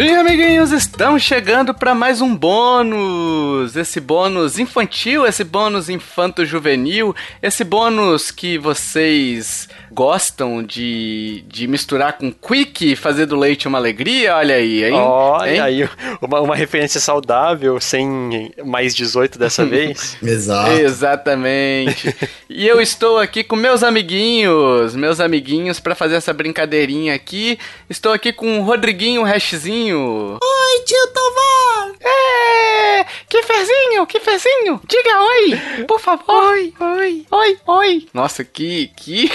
Sim, amiguinhos, estamos chegando para mais um bônus. Esse bônus infantil, esse bônus infanto-juvenil, esse bônus que vocês gostam de, de misturar com quick e fazer do leite uma alegria, olha aí, hein? Olha hein? aí, uma, uma referência saudável, sem mais 18 dessa vez. Exato. Exatamente. e eu estou aqui com meus amiguinhos, meus amiguinhos, para fazer essa brincadeirinha aqui. Estou aqui com o Rodriguinho Hashzinho. Oi, tio Tovar! É! Que fezinho, que fezinho! Diga oi, por favor. Oi, oi, oi, oi. Nossa, que. que...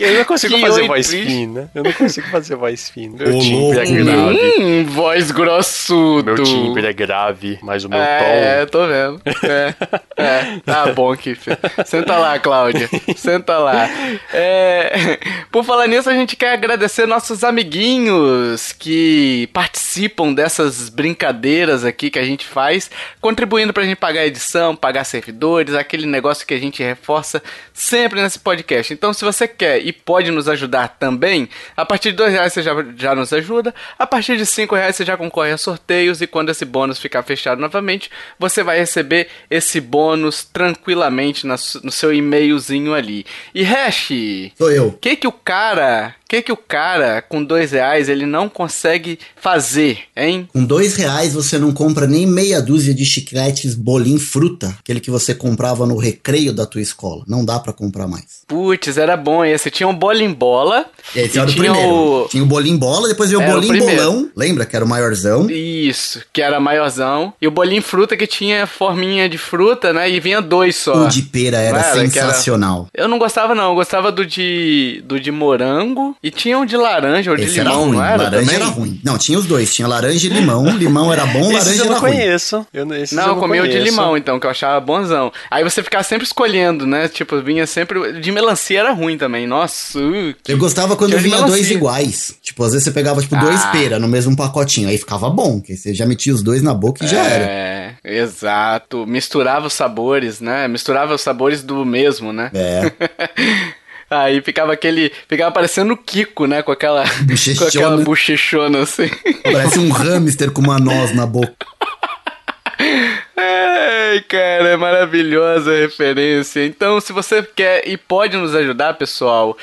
Eu não consigo Que fazer oi, voz triste. fina. Eu não consigo fazer voz fina. Meu timbre é grave. Hum, voz grossudo. Meu timbre é grave, mas o meu É, tom. tô vendo. É, é, tá bom, Kiffer. Senta lá, Cláudia. Senta lá. É, por falar nisso, a gente quer agradecer nossos amiguinhos que participam dessas brincadeiras aqui que a gente faz, contribuindo pra gente pagar a edição, pagar servidores, aquele negócio que a gente reforça sempre nesse podcast. Então, se você quer e pode nos ajudar também, a partir de dois reais você já, já nos ajuda, a partir de cinco reais você já concorre a sorteios e quando esse bônus ficar fechado novamente, você vai receber esse bônus tranquilamente no seu e-mailzinho ali. E Hash, Sou eu. o que que o cara, que que o cara com dois reais ele não consegue fazer, hein? Com dois reais você não compra nem meia dúzia de chicletes bolim fruta, aquele que você comprava no recreio da tua escola. Não dá pra comprar mais. Putz, era bom esse. Tinha um bola em bola. Esse era o primeiro. o- Tinha o bolim bola, depois veio o bolim bolão. Lembra que era o maiorzão? Isso, que era maiorzão. E o bolinho fruta que tinha forminha de fruta, né? E vinha dois só. O de pera era era, que era- sensacional. Eu não gostava, não. Eu gostava do de, do de morango. E tinha um de laranja ou de Esse era limão, ruim. não era? laranja também? era ruim. Não, tinha os dois. Tinha laranja e limão. Limão era bom, Esses laranja eu era não ruim. conheço. Eu, não- esses Não, eu eu comia o de conheço. limão, então, que eu achava bonzão. Aí você ficava sempre escolhendo, né? Tipo, vinha sempre. De melancia era ruim também. Nossa, uh, que- Eu gostava quando Tinha vinha dois iguais. Tipo, às vezes você pegava, tipo, dois Ah. pera no mesmo pacotinho. Aí ficava bom, que você já metia os dois na boca e já era. É, exato. Misturava os sabores, né? Misturava os sabores do mesmo, né? É. Aí ficava aquele. Ficava parecendo o Kiko, né? Com aquela. Com aquela bochechona assim. Parece um hamster com uma noz na boca. Ai, cara, é maravilhosa a referência. Então, se você quer e pode nos ajudar, pessoal,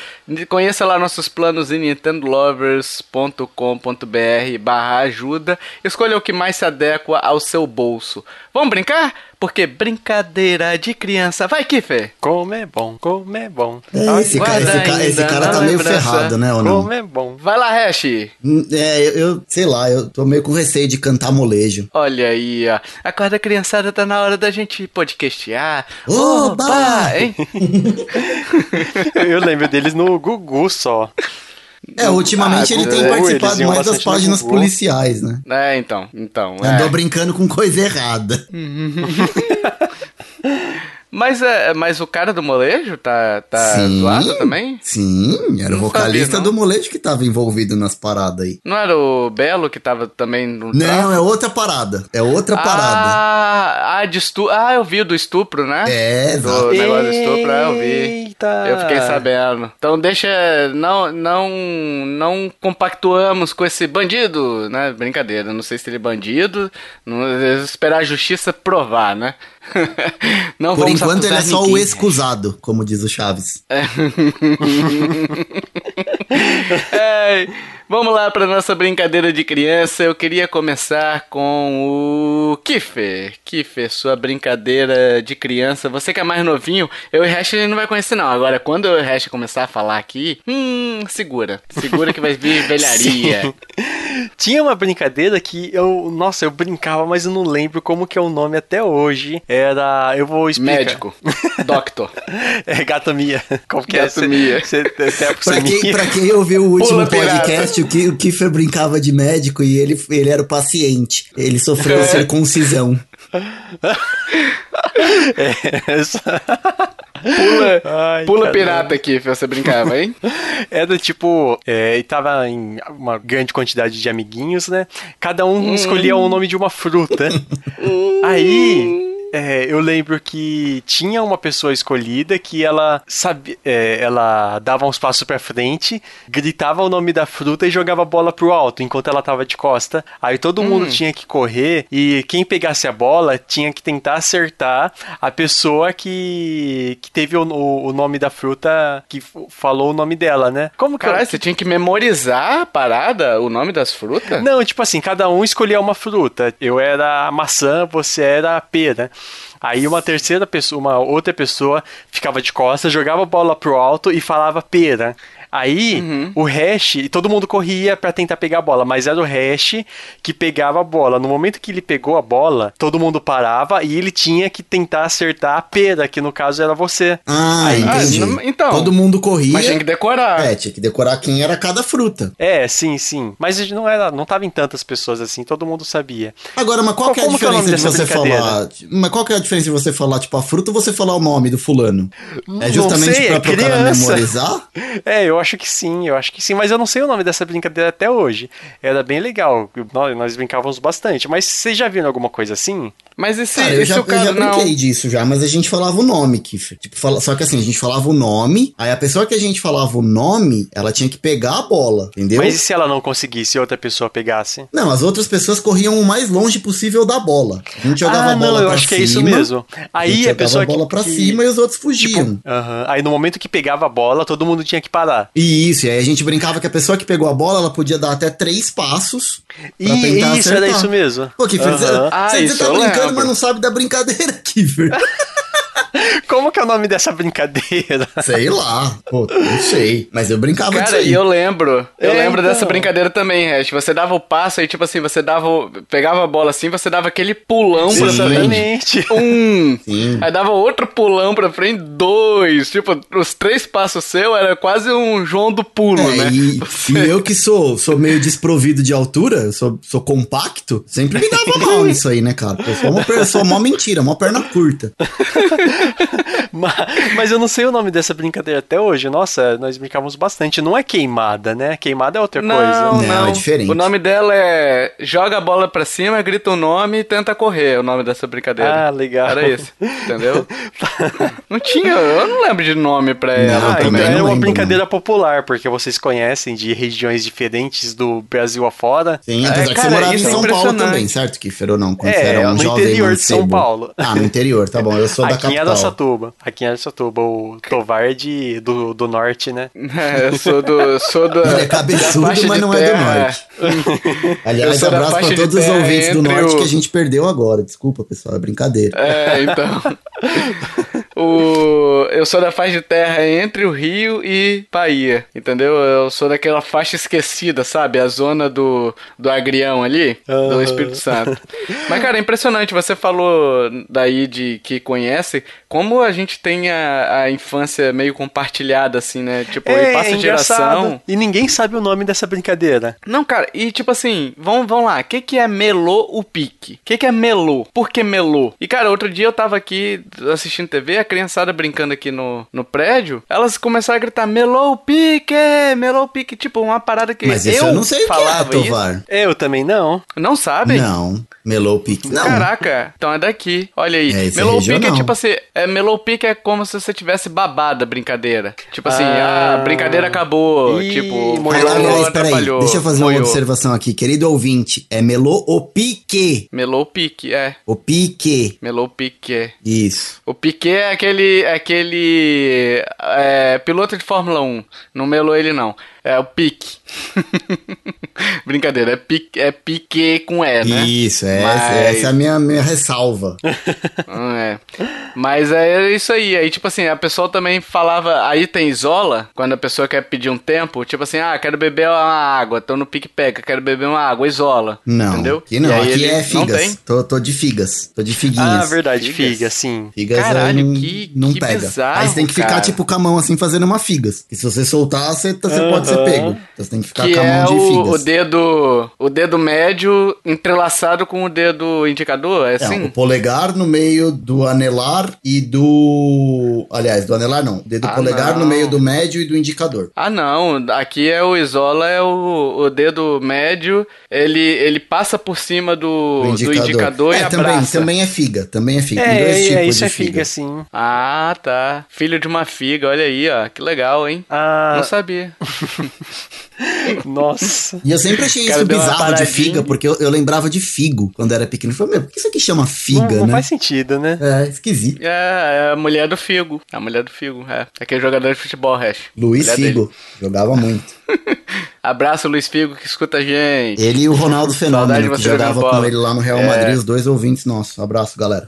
conheça lá nossos planos em nintendolovers.com.br barra ajuda. Escolha o que mais se adequa ao seu bolso. Vamos brincar? Porque brincadeira de criança. Vai, Kiffer! Como é bom, como é bom. É, esse, cara, esse, ca- esse cara tá meio lembrança. ferrado, né, ou não? Como é bom. Vai lá, Hash! Hum, É, eu, eu- sei lá, eu tô meio com receio de cantar molejo. Olha aí, ó. Acorda, criançada, tá na hora da gente podcastear. Oba! hein? Eu lembro deles no Gugu só. É, ultimamente Ah, ele tem participado mais das páginas policiais, né? É, então, então. Andou é. brincando com coisa errada. Mas, é, mas o cara do molejo tá, tá zoado também? Sim, era o Não vocalista sabia, do molejo que tava envolvido nas paradas aí. Não era o Belo que tava também no Não, é outra parada. É outra parada. Ah, ah, de estu... ah, eu vi o do estupro, né? É, Do exato. negócio do estupro, ah, eu vi. Eita. Eu fiquei sabendo. Então deixa. Não, não, não compactuamos com esse bandido, né? Brincadeira. Não sei se ele é bandido. Não, esperar a justiça provar, né? não Por enquanto ele é só o excusado, como diz o Chaves. É, vamos lá para nossa brincadeira de criança. Eu queria começar com o Kiffer. Kiffer, sua brincadeira de criança. Você que é mais novinho, eu e o Hash não vai conhecer não. Agora, quando eu e o Hash começar a falar aqui, hum, segura. Segura que vai vir velharia. Tinha uma brincadeira que eu, nossa, eu brincava, mas eu não lembro como que é o nome até hoje. Era, eu vou explicar. Médico. Doctor. É Gata Mia. Qual que é? Gata Mia. A Pra quem, pra quem ouviu o último Pula. Podcast, o, Ki, o Kiefer brincava de médico e ele, ele era o paciente. Ele sofreu É. circuncisão. Essa- Pula, Ai, pula caramba. pirata, Kiffer, você brincava, hein? Era tipo, é, e tava em uma grande quantidade de amiguinhos, né? Cada um escolhia o nome de uma fruta. Aí, É, eu lembro que tinha uma pessoa escolhida que ela sabia, é, ela dava uns passos pra frente, gritava o nome da fruta e jogava a bola pro alto enquanto ela tava de costa. Aí todo mundo Hum. tinha que correr e quem pegasse a bola tinha que tentar acertar a pessoa que, que teve o, o, o nome da fruta, que falou o nome dela, né? Como que eu- Caralho, você tinha que memorizar a parada, o nome das frutas? Não, tipo assim, cada um escolhia uma fruta. Eu era a maçã, você era a pera. Aí uma terceira pessoa, uma outra pessoa ficava de costas, jogava a bola pro alto e falava pera. Aí Uhum. o hash, e todo mundo corria pra tentar pegar a bola, mas era o hash que pegava a bola. No momento que ele pegou a bola, todo mundo parava e ele tinha que tentar acertar a pera, que no caso era você. Ah, Aí- entendi. Ah, não- então. Todo mundo corria. Mas tinha que decorar. É, tinha que decorar quem era cada fruta. É, sim, sim. Mas não era, não tava em tantas pessoas assim, todo mundo sabia. Agora, mas qual que é a é diferença de dessa você falar. Mas qual que é a diferença de você falar, tipo, a fruta ou você falar o nome do fulano? É Não justamente sei, pra é pro cara criança. memorizar? É, eu acho que sim, eu acho que sim, mas eu não sei o nome dessa brincadeira até hoje. Era bem legal, nós, nós brincávamos bastante. Mas vocês já viram alguma coisa assim? Mas esse, Cara, eu esse já, o cara eu já não. brinquei disso já, mas a gente falava o nome, Kiffer. Tipo, fala- só que assim, a gente falava o nome, aí a pessoa que a gente falava o nome, ela tinha que pegar a bola, entendeu? Mas e se ela não conseguisse e outra pessoa pegasse? Não, as outras pessoas corriam o mais longe possível da bola. A gente jogava ah, a bola não, eu pra acho que é cima, isso mesmo. a Aí gente a jogava pessoa a bola que, pra que- cima e os outros fugiam. Aham. Aí no momento que pegava a bola, todo mundo tinha que parar. E isso, e aí a gente brincava que a pessoa que pegou a bola, ela podia dar até três passos pra E tentar isso, acertar. era isso mesmo. Pô, Kiffer, você, Aham. Ah, você isso tá brincando, lembro. mas não sabe da brincadeira, Kiffer. Como que é o nome dessa brincadeira? sei lá, pô, não sei. Mas eu brincava disso Cara, aí. e eu lembro. Eu É, lembro então. dessa brincadeira também, Hash. Você dava o passo aí, tipo assim, você dava. o- Pegava a bola assim, você dava aquele pulão pra Sim. frente. Exatamente. Um. Sim. Aí dava outro pulão pra frente, dois. Tipo, os três passos seu era quase um João do pulo, É, né? e, Você- e eu que sou, sou meio desprovido de altura, sou, sou compacto, sempre me dava mal nisso aí, né, cara? Eu sou uma, per- sou uma mentira, uma perna curta. mas, mas eu não sei o nome dessa brincadeira até hoje. Nossa, nós brincávamos bastante. Não é queimada, né? Queimada é outra Não, coisa. Não, não. é diferente. O nome dela é Joga a bola pra cima, grita o nome e tenta correr. É o nome dessa brincadeira. Ah, legal. Era esse, entendeu? não tinha, eu não lembro de nome pra ela. Ah, então era não uma lembro, brincadeira popular, porque vocês conhecem de regiões diferentes do Brasil afora. Sim, É, apesar que cara, você morava em isso é São Paulo também, certo, Kiffer? Ou não? Quando É, você era um no jovem interior de São. Paulo. Ah, no interior, tá bom. Eu sou da capital. Araçatuba. Aqui em Araçatuba. O Tovar de, do, do norte, né? É, eu sou do. Sou do Ele é cabeçudo, mas não é do terra. norte. Aliás, abraço pra todos os terra ouvintes do norte o- que a gente perdeu agora. Desculpa, pessoal, é brincadeira. É, então. o, eu sou da faixa de terra entre o Rio e Bahia, entendeu? Eu sou daquela faixa esquecida, sabe? A zona do, do Agrião ali, do. Espírito Santo. Mas, cara, é impressionante. Você falou daí de que conhece, como a gente tem a, a infância meio compartilhada, assim, né? Tipo, e passa de geração. E ninguém sabe o nome dessa brincadeira. Não, cara, e tipo assim, vamos, vamos lá, o que, que é melô o pique? O que, que é melô? Por que melô? E cara, outro dia eu tava aqui assistindo TV, criançada brincando aqui no, no prédio, elas começaram a gritar melô o pique, melô o pique, tipo uma parada que Mas isso eu, não sei o que é, falava isso. Tovar. Eu também não. Não sabem? Não, Mellow Pick. Não. Caraca, então é daqui. Olha aí. É, esse é Pick é tipo assim, é, Mellow Pick é como se você tivesse babado a brincadeira. Tipo assim, Ah. ah, a brincadeira acabou, Ih, tipo, molhou. Aliás, peraí, atrapalhou, deixa eu fazer uma molhou. observação aqui. Querido ouvinte, é Melô ou Pique? Melou Pique, é. O Pique. Melou Pique, é. Isso. O Piquet é aquele, é aquele é, piloto de Fórmula 1. Não melou ele, não. É o Pique. Brincadeira, é Pique, é Piquet com E, né? Isso, é, Mas- essa é a minha, minha ressalva. Hum, É. Mas é isso aí. Aí, tipo assim, a pessoa também falava. Aí tem Isola, quando a pessoa quer pedir um tempo, tipo assim, ah, quero beber uma água, tô no pique pega, quero beber uma água, Isola. Não, Entendeu? aqui não, E aí aqui ele é Não figas. tem. Tô, tô de figas, tô de figuinhas. Ah, verdade, Figas. figa, sim. Figas Caralho, aí não, que- não que pega. bizarro, aí você tem que ficar, cara. tipo, com a mão assim, fazendo uma figas. E se você soltar, você, você pode ser pego. Então você tem que ficar Que com a mão é de o, figas. o dedo, o dedo médio entrelaçado com o dedo indicador, é É, assim? o polegar no meio do anelar e do. Aliás, do anelar não. Dedo Ah, polegar não. no meio do médio e do indicador. Ah, não. Aqui é o isola, é o, o dedo médio, ele, ele passa por cima do, Do do indicador, indicador. e é, também, abraça. também é figa. Também é figa. Tem É, dois é, tipos isso de é figa, sim. Ah, tá. Filho de uma figa, olha aí, ó. Que legal, hein? Ah, Não sabia. nossa. E eu sempre achei isso bizarro de figa, porque eu, eu lembrava de figo quando era pequeno. Eu falei, meu, por que isso aqui chama figa, não, não né? faz sentido, né? É, esquisito. É, é a mulher do Figo. A mulher do Figo, é. Aquele jogador de futebol, Hash. Luiz Mulher dele. Figo. Jogava muito. Abraço, Luiz Figo, que escuta a gente. Ele e o Ronaldo Fenômeno, que jogava com ele lá no Real É. Madrid, os dois ouvintes nossos. Abraço, galera.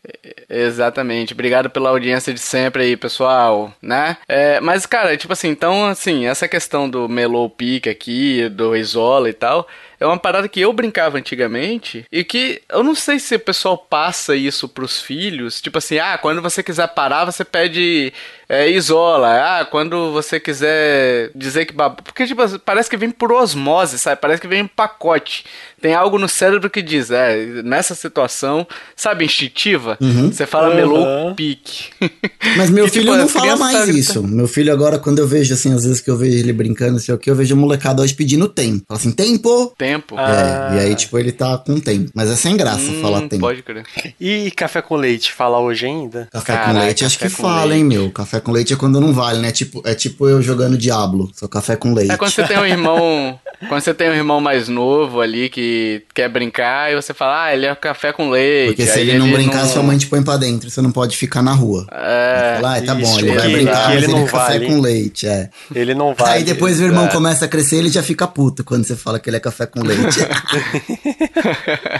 Exatamente. Obrigado pela audiência de sempre aí, pessoal, né? É, mas, cara, tipo assim, então, assim, essa questão do Mellow Peak aqui, do Isola e tal, é uma parada que eu brincava antigamente e que eu não sei se o pessoal passa isso pros filhos, tipo assim, ah, quando você quiser parar, você pede é, Isola. Ah, quando você quiser dizer que... bab- Porque, tipo, parece que vem por osmose, sabe? Parece que vem em pacote. Tem algo no cérebro que diz, é, nessa situação, sabe, instintiva, você fala Uhum. melou pique. Mas meu Que, tipo, filho não as fala mais tá isso. Meu filho agora, quando eu vejo, assim, às vezes que eu vejo ele brincando, não sei o que, eu vejo a molecada hoje pedindo tempo. Fala assim, tempo! Tempo. Ah. É, e aí, tipo, ele tá com tempo. Mas é sem graça Hum, falar tempo. Pode crer. E café com leite, fala hoje ainda? Café com Caraca, leite, acho que com fala, hein, meu. Café com leite é quando não vale, né? Tipo, é tipo eu jogando Diablo, só café com leite. É quando você tem um irmão. quando você tem um irmão mais novo ali que quer brincar e você fala, ah, ele é café com leite. Porque se aí ele não brincar, sua mãe te põe pra dentro, você não pode ficar na rua. É. Fala, ah, tá bom, isso, ele vai brincar, que mas ele ele, não é café vale. com leite, é. Ele não vai. Aí depois o irmão É. começa a crescer, ele já fica puto quando você fala que ele é café com leite.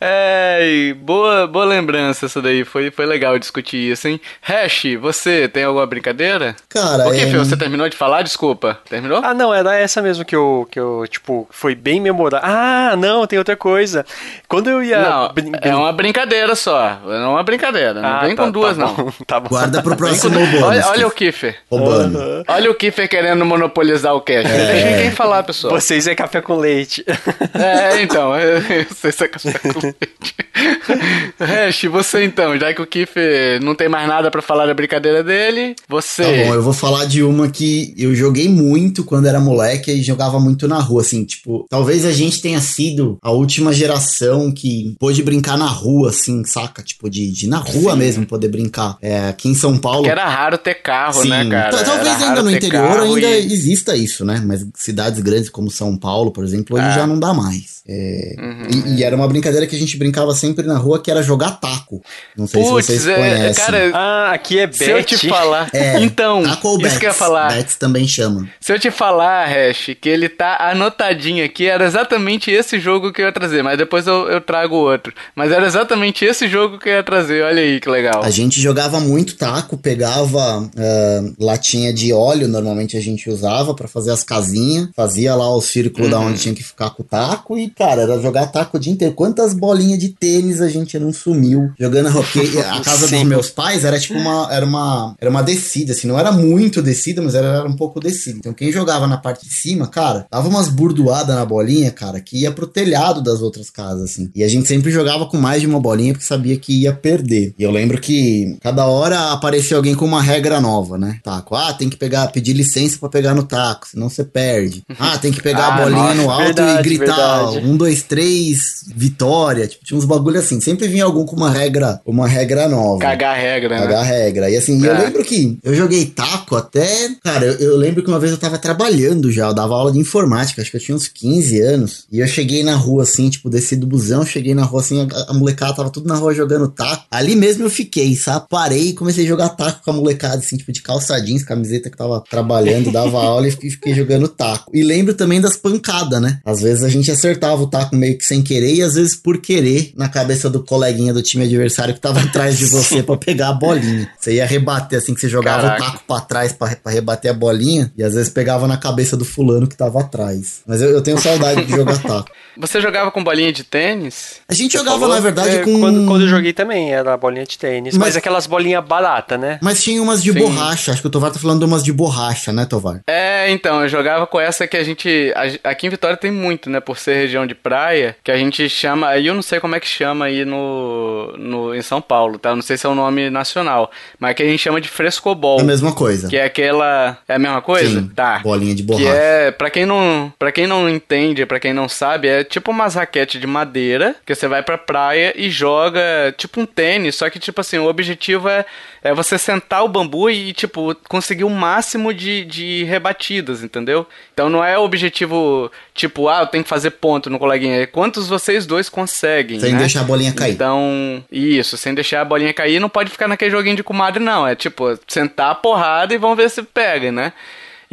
é, boa, boa lembrança essa daí. Foi, foi legal discutir isso, hein? Hash, você tem alguma brincadeira? Cara, O que, é... Fio? Você terminou de falar? Desculpa. Terminou? Ah, não, era essa mesmo que eu, que eu tipo, foi bem memorável. Ah, não, tem outra coisa. Quando eu ia. não, brin- é uma brincadeira só. É uma brincadeira. Não Ah, vem tá- com duas, tá não. Tá bom. Guarda pro próximo bônus. Olha, olha o Kiffer. Roubando. Olha o Kiffer querendo monopolizar o cash. Deixa quem falar, pessoal. Vocês é café com leite. É, então, eu, eu sei se é café com leite. Hash, você então, já que o Kiffer não tem mais nada pra falar da brincadeira dele, você. Tá bom, eu vou falar de uma que eu joguei muito quando era moleque e jogava muito na rua, assim, tipo, talvez a gente tenha sido a última geração que pôde brincar na rua, assim, saca? Tipo, de, de na rua Sim. mesmo poder brincar. É, aqui em São Paulo. Que era raro ter carro, Sim. né, cara? Tal- Talvez Era ainda no ter interior ainda e- exista isso, né? Mas cidades grandes como São Paulo, por exemplo, hoje É. já não dá mais. É, Uhum. e, e era uma brincadeira que a gente brincava sempre na rua, que era jogar taco. Não sei Putz, se vocês é, conhecem. cara, Ah, aqui é se eu bet. te falar. É, então, taco ou isso bets, que eu ia falar. Bets também chama. Se eu te falar, Hash, que ele tá anotadinho aqui, era exatamente esse jogo que eu ia trazer, mas depois eu, eu trago outro. Mas era exatamente esse jogo que eu ia trazer, olha aí que legal. A gente jogava muito taco, pegava ah, latinha de óleo, normalmente a gente usava pra fazer as casinhas, fazia lá o círculo da Uhum. onde tinha que ficar com o taco e, cara, era jogar taco o dia inteiro. Quantas bolinhas de tênis a gente não sumiu jogando hockey? A casa dos meus pais era tipo uma era uma era uma descida, assim, não era muito descida, mas era, era um pouco descida. Então quem jogava na parte de cima, cara, dava umas burdoadas na bolinha, cara, que ia pro telhado das outras casas, assim. E a gente sempre jogava com mais de uma bolinha porque sabia que ia perder. E eu lembro que cada hora aparecia alguém com uma regra nova, né? Taco, ah, tem que pegar, pedir licença pra pegar no taco, senão você perde. Ah, tem que pegar Ah, a bolinha nossa, no alto e verdade, gritar verdade. um, dois, três, vitória. Tipo, tinha uns bagulho assim. Sempre vinha algum com uma regra, uma regra nova. Cagar a regra, né? Cagar a regra. E assim, eu É. lembro que eu joguei taco até. Cara, eu, eu lembro que uma vez eu tava trabalhando já, eu dava aula de informática, acho que eu tinha uns 15 anos. E eu cheguei na rua assim, tipo, desci do busão, cheguei na rua assim, a, a molecada tava tudo na rua jogando taco. Ali mesmo eu fiquei, sabe? Parei e comecei a jogar taco com a molecada, assim, tipo, de calça jeans, camiseta que tava trabalhando, dava aula e fiquei, fiquei jogando taco. E lembro também das pancadas, né? Às vezes a gente acertava o taco meio que sem querer e às vezes por querer na cabeça do coleguinha do time adversário que tava atrás de você pra pegar a bolinha. Você ia rebater assim que você jogava Caraca. o taco pra trás pra, pra rebater a bolinha e às vezes pegava na cabeça do fulano que tava atrás. Mas eu, eu tenho saudade de jogar taco. Você jogava com bolinha de tênis? A gente Você jogava, falou? na verdade, É, com. quando, quando eu joguei também, era bolinha de tênis. Mas, Mas- aquelas bolinhas baratas, né? Mas tinha umas de Sim. borracha. Acho que o Tovar tá falando de umas de borracha, né, Tovar? É, então, eu jogava com essa que a gente. a- aqui em Vitória tem muito, né? Por ser região de praia, que a gente chama. Aí eu não sei como é que chama aí no, no, em São Paulo, tá? Eu não sei se é o nome nacional. Mas que a gente chama de frescobol. É a mesma coisa. Que é aquela. É a mesma coisa? Sim, Tá. bolinha de Que borracha. é, pra quem não, para quem não entende, pra quem não sabe, é tipo umas raquete de madeira, que você vai pra praia e joga tipo um tênis, só que tipo assim, o objetivo é, é você sentar o bambu e tipo conseguir o máximo de, de rebatidas, entendeu? Então não é o objetivo tipo, ah, eu tenho que fazer ponto no coleguinha, é quantos vocês dois conseguem, Sem né? deixar a bolinha cair. Então, isso, sem deixar a bolinha cair, não pode ficar naquele joguinho de comadre, não. É tipo, sentar a porrada e vamos ver se pega, né?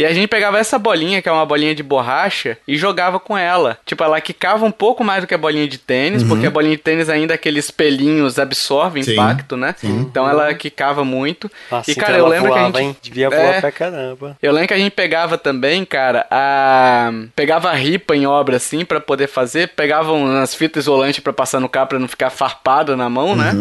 E a gente pegava essa bolinha, que é uma bolinha de borracha, e jogava com ela. Tipo, ela quicava um pouco mais do que a bolinha de tênis, porque a bolinha de tênis ainda aqueles pelinhos absorvem Uhum. Sim, impacto, né? Então ela quicava muito. Nossa, e, então cara, eu ela lembro voava, que a gente. hein? Devia voar É. pra caramba. Eu lembro que a gente pegava também, cara, a. Pegava a ripa em obra assim pra poder fazer, pegava umas fitas isolantes pra passar no carro pra não ficar farpado na mão, né?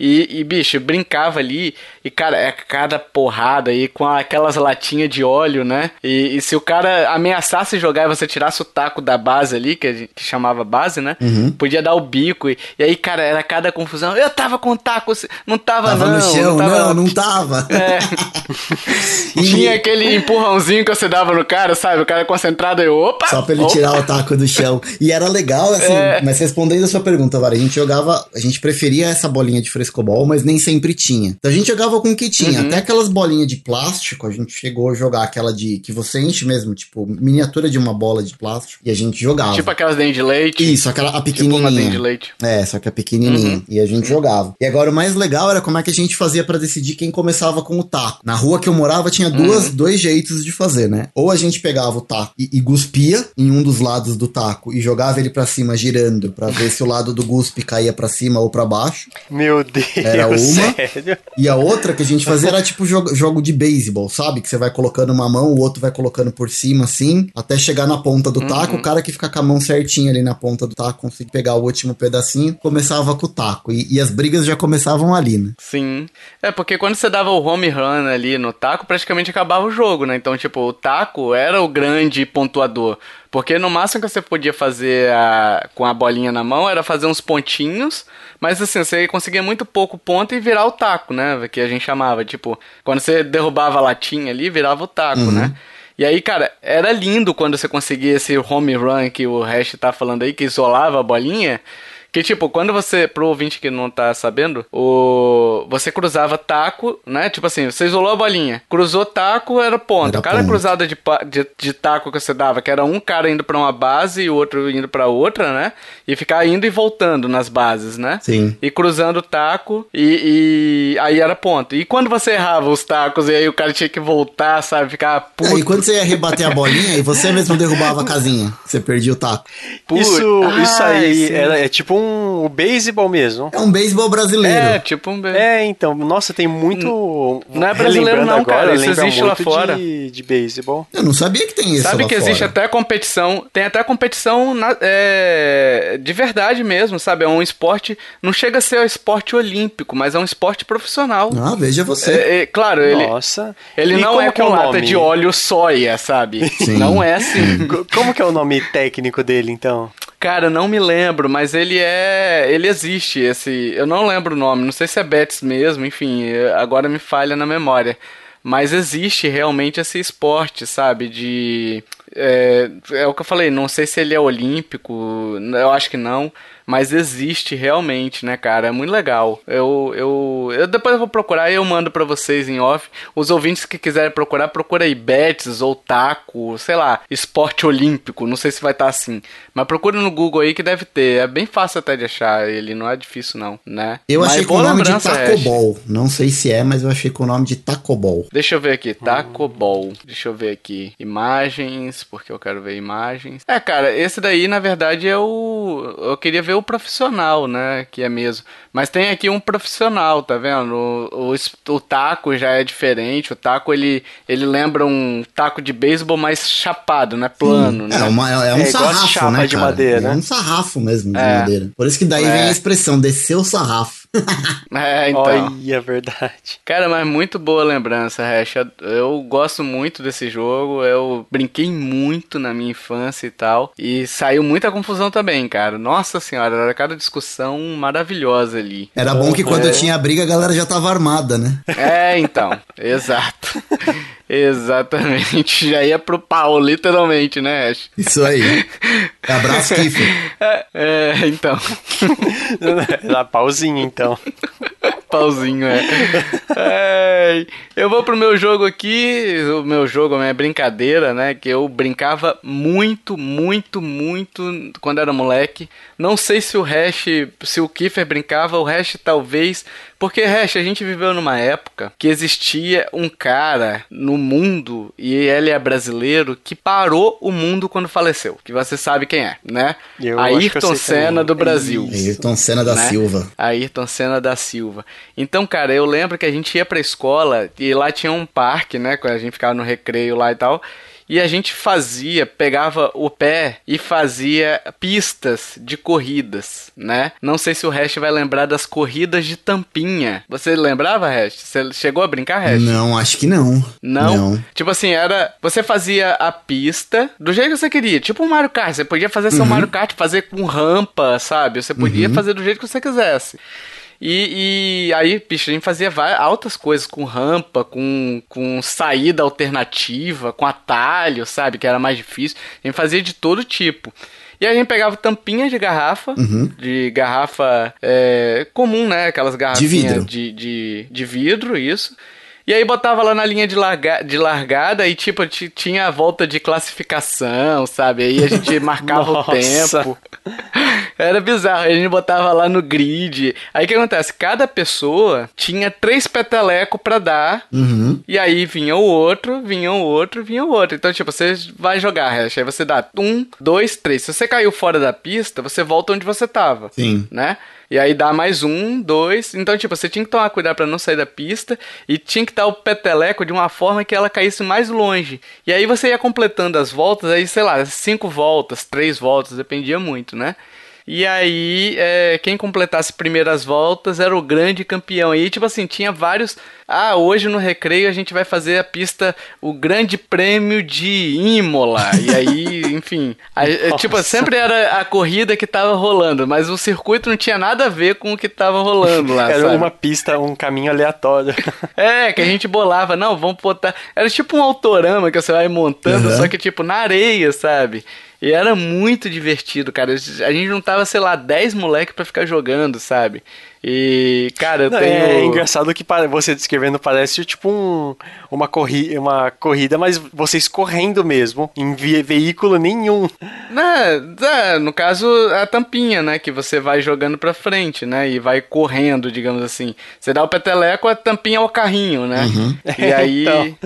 E, e, bicho, brincava ali, e, cara, é cada porrada aí com aquelas latinhas de óleo, né? E, e se o cara ameaçasse jogar e você tirasse o taco da base ali, que a gente que chamava base, né? Podia dar o bico. E, e aí, cara, era cada confusão. Eu tava com o taco, não tava, Tava não. no chão, tava, não, não tava. É. Tinha aquele empurrãozinho que você dava no cara, sabe? O cara concentrado aí, opa! Só pra ele opa. tirar o taco do chão. E era legal, assim, É. mas respondendo a sua pergunta, Vara, a gente jogava, a gente preferia essa bolinha de frescobol, mas nem sempre tinha. Então a gente jogava com o que Uhum. tinha. Até aquelas bolinhas de plástico, a gente chegou a jogar aquela de que você enche mesmo, tipo, miniatura de uma bola de plástico, e a gente jogava. Tipo aquelas dentes de leite. Isso, aquela a Tipo uma de pequenininha. leite. É, só que a pequenininha. Uhum. E a gente jogava. E agora o mais legal era como é que a gente fazia pra decidir quem começava com o taco. Na rua que eu morava tinha duas, Uhum. dois jeitos de fazer, né? Ou a gente pegava o taco e, e guspia em um dos lados do taco e jogava ele pra cima girando pra ver se o lado do guspe caía pra cima ou pra baixo. Meu Deus, Era uma. sério? E a outra que a gente fazia era tipo jogo, jogo de beisebol, sabe? Que você vai colocando uma mão, o outro vai colocando por cima, assim, até chegar na ponta do taco. O cara que fica com a mão certinha ali na ponta do taco conseguir pegar o último pedacinho, começava com o taco. E, e as brigas já começavam ali, né? Sim. É, porque quando você dava o home run ali no taco, praticamente acabava o jogo, né? Então, tipo, o taco era o grande pontuador. Porque no máximo que você podia fazer a- com a bolinha na mão era fazer uns pontinhos, mas assim, você conseguia muito pouco ponto e virar o taco, né? Que a gente chamava. Tipo, quando você derrubava a latinha ali, virava o taco, né? E aí, cara, era lindo quando você conseguia esse home run que o Hash tá falando aí, que isolava a bolinha. Que tipo, quando você, pro ouvinte que não tá sabendo, o você cruzava taco, né? Tipo assim, você isolou a bolinha, cruzou taco, era ponto. Era Cada ponto. cruzada de, de, de taco que você dava, que era um cara indo pra uma base e o outro indo pra outra, né? E ficar indo e voltando nas bases, né? Sim. E cruzando o taco e, e aí era ponto. E quando você errava os tacos e aí o cara tinha que voltar, sabe? Ficar puto. É, e quando você ia rebater a bolinha e você mesmo derrubava a casinha, você perdia o taco. Isso, isso Ai, aí era, é tipo um o beisebol mesmo. É um beisebol brasileiro. É, tipo um... É, então, nossa, tem muito. Não é brasileiro não, cara, isso existe lá muito fora. De, de beisebol. Eu não sabia que tem isso Sabe lá que existe fora. até competição, tem até competição na- é, de verdade mesmo, sabe? É um esporte, não chega a ser um esporte olímpico, mas é um esporte profissional. Ah, veja você. É, é, claro, ele, Nossa. ele E não é é com lata de óleo soia, sabe? Sim. Não é assim. Co- Como que é o nome técnico dele, então? Cara, não me lembro, mas ele é. Ele existe, esse. Eu não lembro o nome, não sei se é Betis mesmo, enfim, eh, agora me falha na memória. Mas existe realmente esse esporte, sabe? De. É, é o que eu falei, não sei se ele é olímpico, eu acho que não. Mas existe realmente, né, cara? É muito legal. Eu, eu, eu depois eu vou procurar e eu mando pra vocês em off. Os ouvintes que quiserem procurar, procura aí Betis ou Taco, sei lá, esporte olímpico. Não sei se vai estar assim. Mas procura no Google aí que deve ter. É bem fácil até de achar ele, não é difícil não, né? Eu Mas achei com o nome de Ash. Tacobol. Não sei se é, mas eu achei com o nome de Tacobol. Deixa eu ver aqui, Taco Ball. Deixa eu ver aqui. Imagens, porque eu quero ver imagens. É, cara, esse daí, na verdade, é o. Eu queria ver o profissional, né? Que é mesmo. Mas tem aqui um profissional, tá vendo? O, o, o taco já é diferente. O taco ele, ele lembra um taco de beisebol mais chapado, né? Plano, Sim. né? É, uma, é, é um É sarrafo, né, de cara? madeira. É um sarrafo mesmo de É. madeira. Por isso que daí É. vem a expressão, descer o sarrafo. É, então. Olha, verdade. Cara, mas muito boa lembrança, Hash. Eu gosto muito desse jogo. Eu brinquei muito na minha infância e tal. E saiu muita confusão também, cara. Nossa senhora, era cada discussão maravilhosa ali. Era bom que quando É. tinha briga a galera já tava armada, né? É, então. exato. Exatamente. Já ia pro pau, literalmente, né, Hash? Isso aí. Abraço, Kiffer. É, é, então. Dá pauzinho, então. Pauzinho, é. Ai, eu vou pro meu jogo aqui. O meu jogo, a minha brincadeira, né? Que eu brincava muito, muito, muito quando era moleque. Não sei se o Hash, se o Kiefer brincava, o Hash talvez. Porque, Hash, a gente viveu numa época que existia um cara no mundo, e ele é brasileiro, que parou o mundo quando faleceu. Que você sabe quem é, né? Eu Ayrton sei Senna do Brasil. Ayrton Senna da né? Silva. Ayrton Senna da Silva. Então, cara, eu lembro que a gente ia pra escola e lá tinha um parque, né? Quando a gente ficava no recreio lá e tal. E a gente fazia, pegava o pé e fazia pistas de corridas, né? Não sei se o Hash vai lembrar das corridas de tampinha. Você lembrava, Hash? Você chegou a brincar, Hash? Não, acho que não. Não? Tipo assim, era. Você fazia a pista do jeito que você queria. Tipo um Mario Kart. Você podia fazer seu Mario Kart, fazer com rampa, sabe? Você podia fazer do jeito que você quisesse. E, e aí, bicho, a gente fazia várias, altas coisas com rampa, com, com saída alternativa, com atalho, sabe? Que era mais difícil. A gente fazia de todo tipo. E aí a gente pegava tampinhas de garrafa, de garrafa é, comum, né? Aquelas garrafinhas vidro. de, de, de vidro, isso. E aí botava lá na linha de, larga, de largada e, tipo, ti- tinha a volta de classificação, sabe? Aí a gente marcava o tempo. Era bizarro. A gente botava lá no grid. Aí o que acontece? Cada pessoa tinha três petelecos pra dar. Uhum. E aí vinha o outro, vinha o outro, vinha o outro. Então, tipo, você vai jogar hash. Aí você dá um, dois, três. Se você caiu fora da pista, você volta onde você tava Sim. né? E aí dá mais um, dois. Então, tipo, você tinha que tomar cuidado pra não sair da pista e tinha que estar o peteleco de uma forma que ela caísse mais longe. E aí você ia completando as voltas, aí, sei lá, cinco voltas, três voltas, dependia muito, né? E aí, é, quem completasse primeiras voltas era o grande campeão. E tipo assim, tinha vários. Ah, hoje no recreio a gente vai fazer a pista, o grande prêmio de Imola. E aí, enfim. a- é, tipo, sempre era a corrida que tava rolando, mas o circuito não tinha nada a ver com o que tava rolando lá. Era sabe? uma pista, um caminho aleatório. É, que a gente bolava, não, vamos botar. Era tipo um autorama que você vai montando, Uhum. só que tipo na areia, sabe? E era muito divertido, cara. A gente juntava, sei lá, 10 moleques pra ficar jogando, sabe? E, cara, eu Não, tenho. É engraçado que você descrevendo parece tipo um, uma, corri uma corrida, mas vocês correndo mesmo, em ve- veículo nenhum. Né, é, no caso, a tampinha, né? Que você vai jogando pra frente, né? E vai correndo, digamos assim. Você dá o peteleco, a tampinha é o carrinho, né? E aí. Então.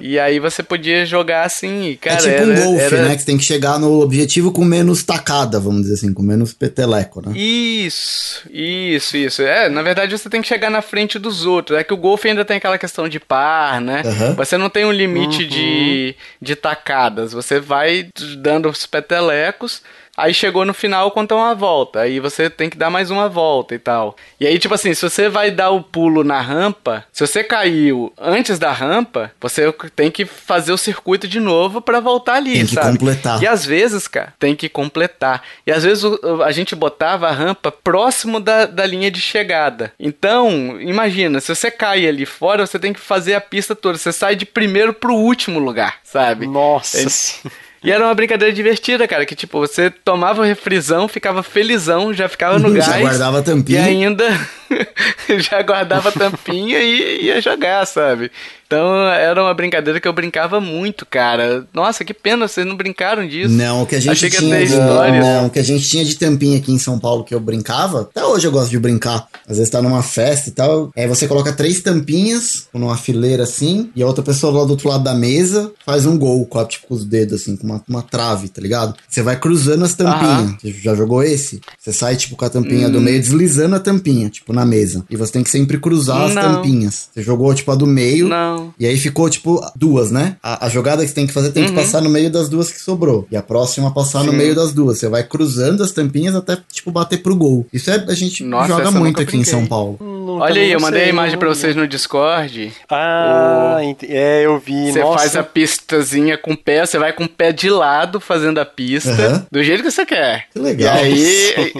E aí você podia jogar assim, e, cara. é tipo um era- golfe, era- né? Que você tem que chegar no objetivo com menos tacada, vamos dizer assim, com menos peteleco, né? Isso, isso, isso. É, na verdade você tem que chegar na frente dos outros. É que o golfe ainda tem aquela questão de par, né? Aham. Você não tem um limite de, de tacadas. Você vai dando os petelecos. Aí chegou no final, conta uma volta. Aí você tem que dar mais uma volta e tal. E aí, tipo assim, se você vai dar o pulo na rampa, se você caiu antes da rampa, você tem que fazer o circuito de novo pra voltar ali, Tem que sabe? completar. E às vezes, cara, tem que completar. E às vezes a gente botava a rampa próximo da, da linha de chegada. Então, imagina, se você cai ali fora, você tem que fazer a pista toda. Você sai de primeiro pro último lugar, sabe? Nossa. É-. E era uma brincadeira divertida, cara, que tipo, você tomava o refrisão, ficava felizão, já ficava no Já gás. guardava a E tampinha. ainda. já guardava tampinha e ia jogar, sabe? Então era uma brincadeira que eu brincava muito, cara. Nossa, que pena, vocês não brincaram disso. Não, o que a gente Achei que tinha de, história. não, o que a gente tinha de tampinha aqui em São Paulo que eu brincava, até hoje eu gosto de brincar. Às vezes tá numa festa e tal, aí você coloca três tampinhas numa fileira assim, e a outra pessoa lá do outro lado da mesa faz um gol com, tipo, com os dedos assim, com uma, uma trave, tá ligado? Você vai cruzando as tampinhas. Você já jogou esse? Você sai tipo com a tampinha Hum. do meio deslizando a tampinha, tipo na mesa. E você tem que sempre cruzar as Não. tampinhas. Você jogou tipo a do meio, Não. E aí ficou, tipo, duas, né? A, a jogada que você tem que fazer tem que passar no meio das duas que sobrou. E a próxima passar no Sim. meio das duas. Você vai cruzando as tampinhas até, tipo, bater pro gol. Isso é, a gente Nossa, joga muito nunca aqui em. São Paulo. Não, Olha aí, eu mandei a imagem vi. vocês no Discord. Ah, ent- é, eu vi. Você faz a pistazinha com o pé, você vai com o pé de lado fazendo a pista, Aham. do jeito que você quer. Que legal. E aí,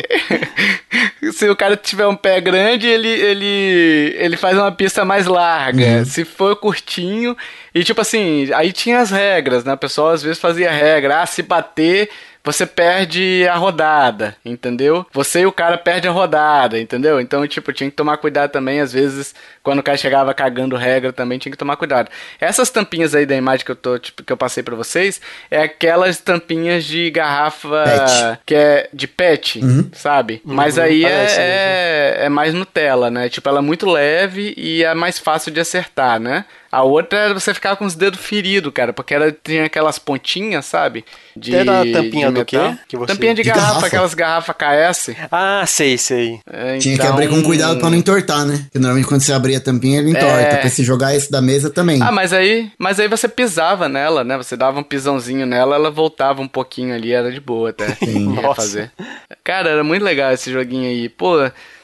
se o cara tiver um pé grande, ele, ele, ele faz uma pista mais larga. Uhum. Se for curtinho, e tipo assim, aí tinha as regras, né? O pessoal às vezes fazia regra, ah, se bater, você perde a rodada, entendeu? Você e o cara perde a rodada, entendeu? Então, tipo, tinha que tomar cuidado também, às vezes, quando o cara chegava cagando regra também, tinha que tomar cuidado. Essas tampinhas aí da imagem que eu tô, tipo, que eu passei pra vocês, é aquelas tampinhas de garrafa Pet. que é de pet, sabe? Mas aí é, é, é mais Nutella, né? Tipo, ela é muito leve e é mais fácil de acertar, né? A outra era você ficar com os dedos feridos, cara, porque ela tinha aquelas pontinhas, sabe? De, Era a tampinha de do quê? Que você- Tampinha de, De garrafa, garrafa. aquelas garrafas KS. Ah, sei, sei. É, Tinha que então- abrir com cuidado pra não entortar, né? Porque normalmente quando você abria a tampinha, ele entorta. É. Pra se jogar esse da mesa também. Ah, mas aí, mas aí você pisava nela, né? Você dava um pisãozinho nela, ela voltava um pouquinho ali, era de boa até. Sim. Nossa. fazer. Cara, era muito legal esse joguinho aí. Pô,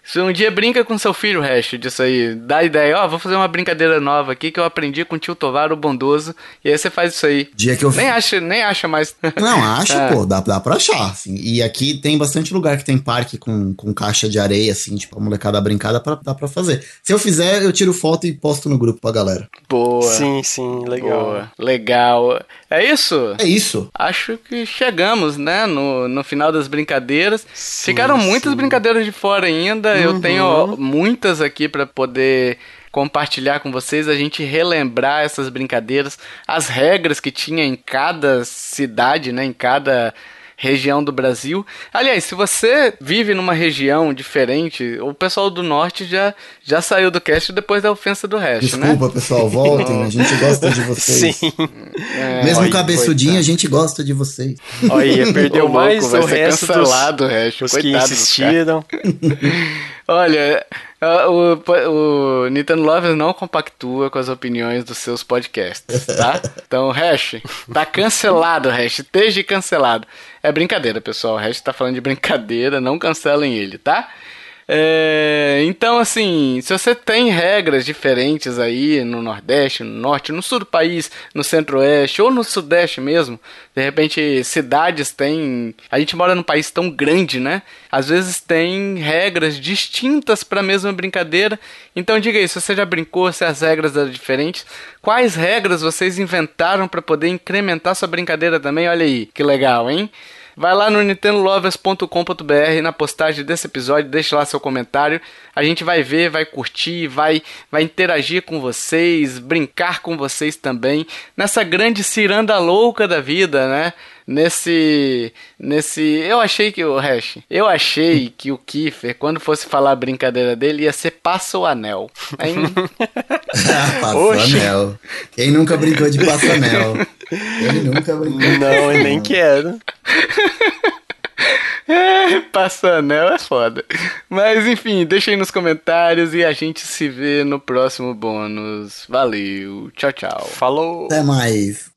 se um dia brinca com seu filho o resto disso aí, dá ideia, ó, vou fazer uma brincadeira nova aqui que eu aprendi com o tio Tovar, o bondoso, e aí você faz isso aí. Dia que eu Nem acha, nem acha mais. Não, acho, É. pô, dá, dá pra achar, assim. E aqui tem bastante lugar que tem parque com, com caixa de areia, assim, tipo, a molecada brincar, dá pra, dá pra fazer. Se eu fizer, eu tiro foto e posto no grupo pra galera. Boa. Sim, sim, legal. Boa. Legal. É isso? É isso. Acho que chegamos, né, no, no final das brincadeiras. Sim, Ficaram muitas sim. brincadeiras de fora ainda. Eu tenho muitas aqui pra poder compartilhar com vocês, a gente relembrar essas brincadeiras, as regras que tinha em cada cidade, né, em cada região do Brasil. Aliás, se você vive numa região diferente, o pessoal do norte já, já saiu do cast depois da ofensa do resto, né? Desculpa, pessoal, voltem, a gente gosta de vocês. Sim. É, Mesmo cabeçudinho, a gente gosta de vocês. Olha, perdeu Ô, mais louco, vai o ser resto dos, cancelado o resto. os que Coitado dos insistiram. Olha, o, o Nintendo Lovers não compactua com as opiniões dos seus podcasts, tá? Então, Hash, tá cancelado, Hash, esteja cancelado. É brincadeira, pessoal, o Hash tá falando de brincadeira, não cancelem ele, tá? É, então, assim, se você tem regras diferentes aí no Nordeste, no Norte, no Sul do país, no Centro-Oeste ou no Sudeste mesmo, de repente cidades têm. A gente mora num país tão grande, né? Às vezes tem regras distintas para a mesma brincadeira. Então, diga aí, se você já brincou, se as regras eram diferentes, quais regras vocês inventaram para poder incrementar sua brincadeira também? Olha aí, que legal, hein? Vai lá no nintendolovers.com.br na postagem desse episódio, deixa lá seu comentário. A gente vai ver, vai curtir, vai, vai interagir com vocês, brincar com vocês também nessa grande ciranda louca da vida, né? Nesse nesse, eu achei que o Hash, eu achei que o Kiefer, quando fosse falar a brincadeira dele, ia ser passa o anel. Hein? Passa Oxe. anel. Quem nunca brincou de passa anel? Quem nunca brincou? Não, eu nem quero. Passa anel é foda. Mas enfim, deixa aí nos comentários e a gente se vê no próximo bônus. Valeu, tchau, tchau. Falou. Até mais.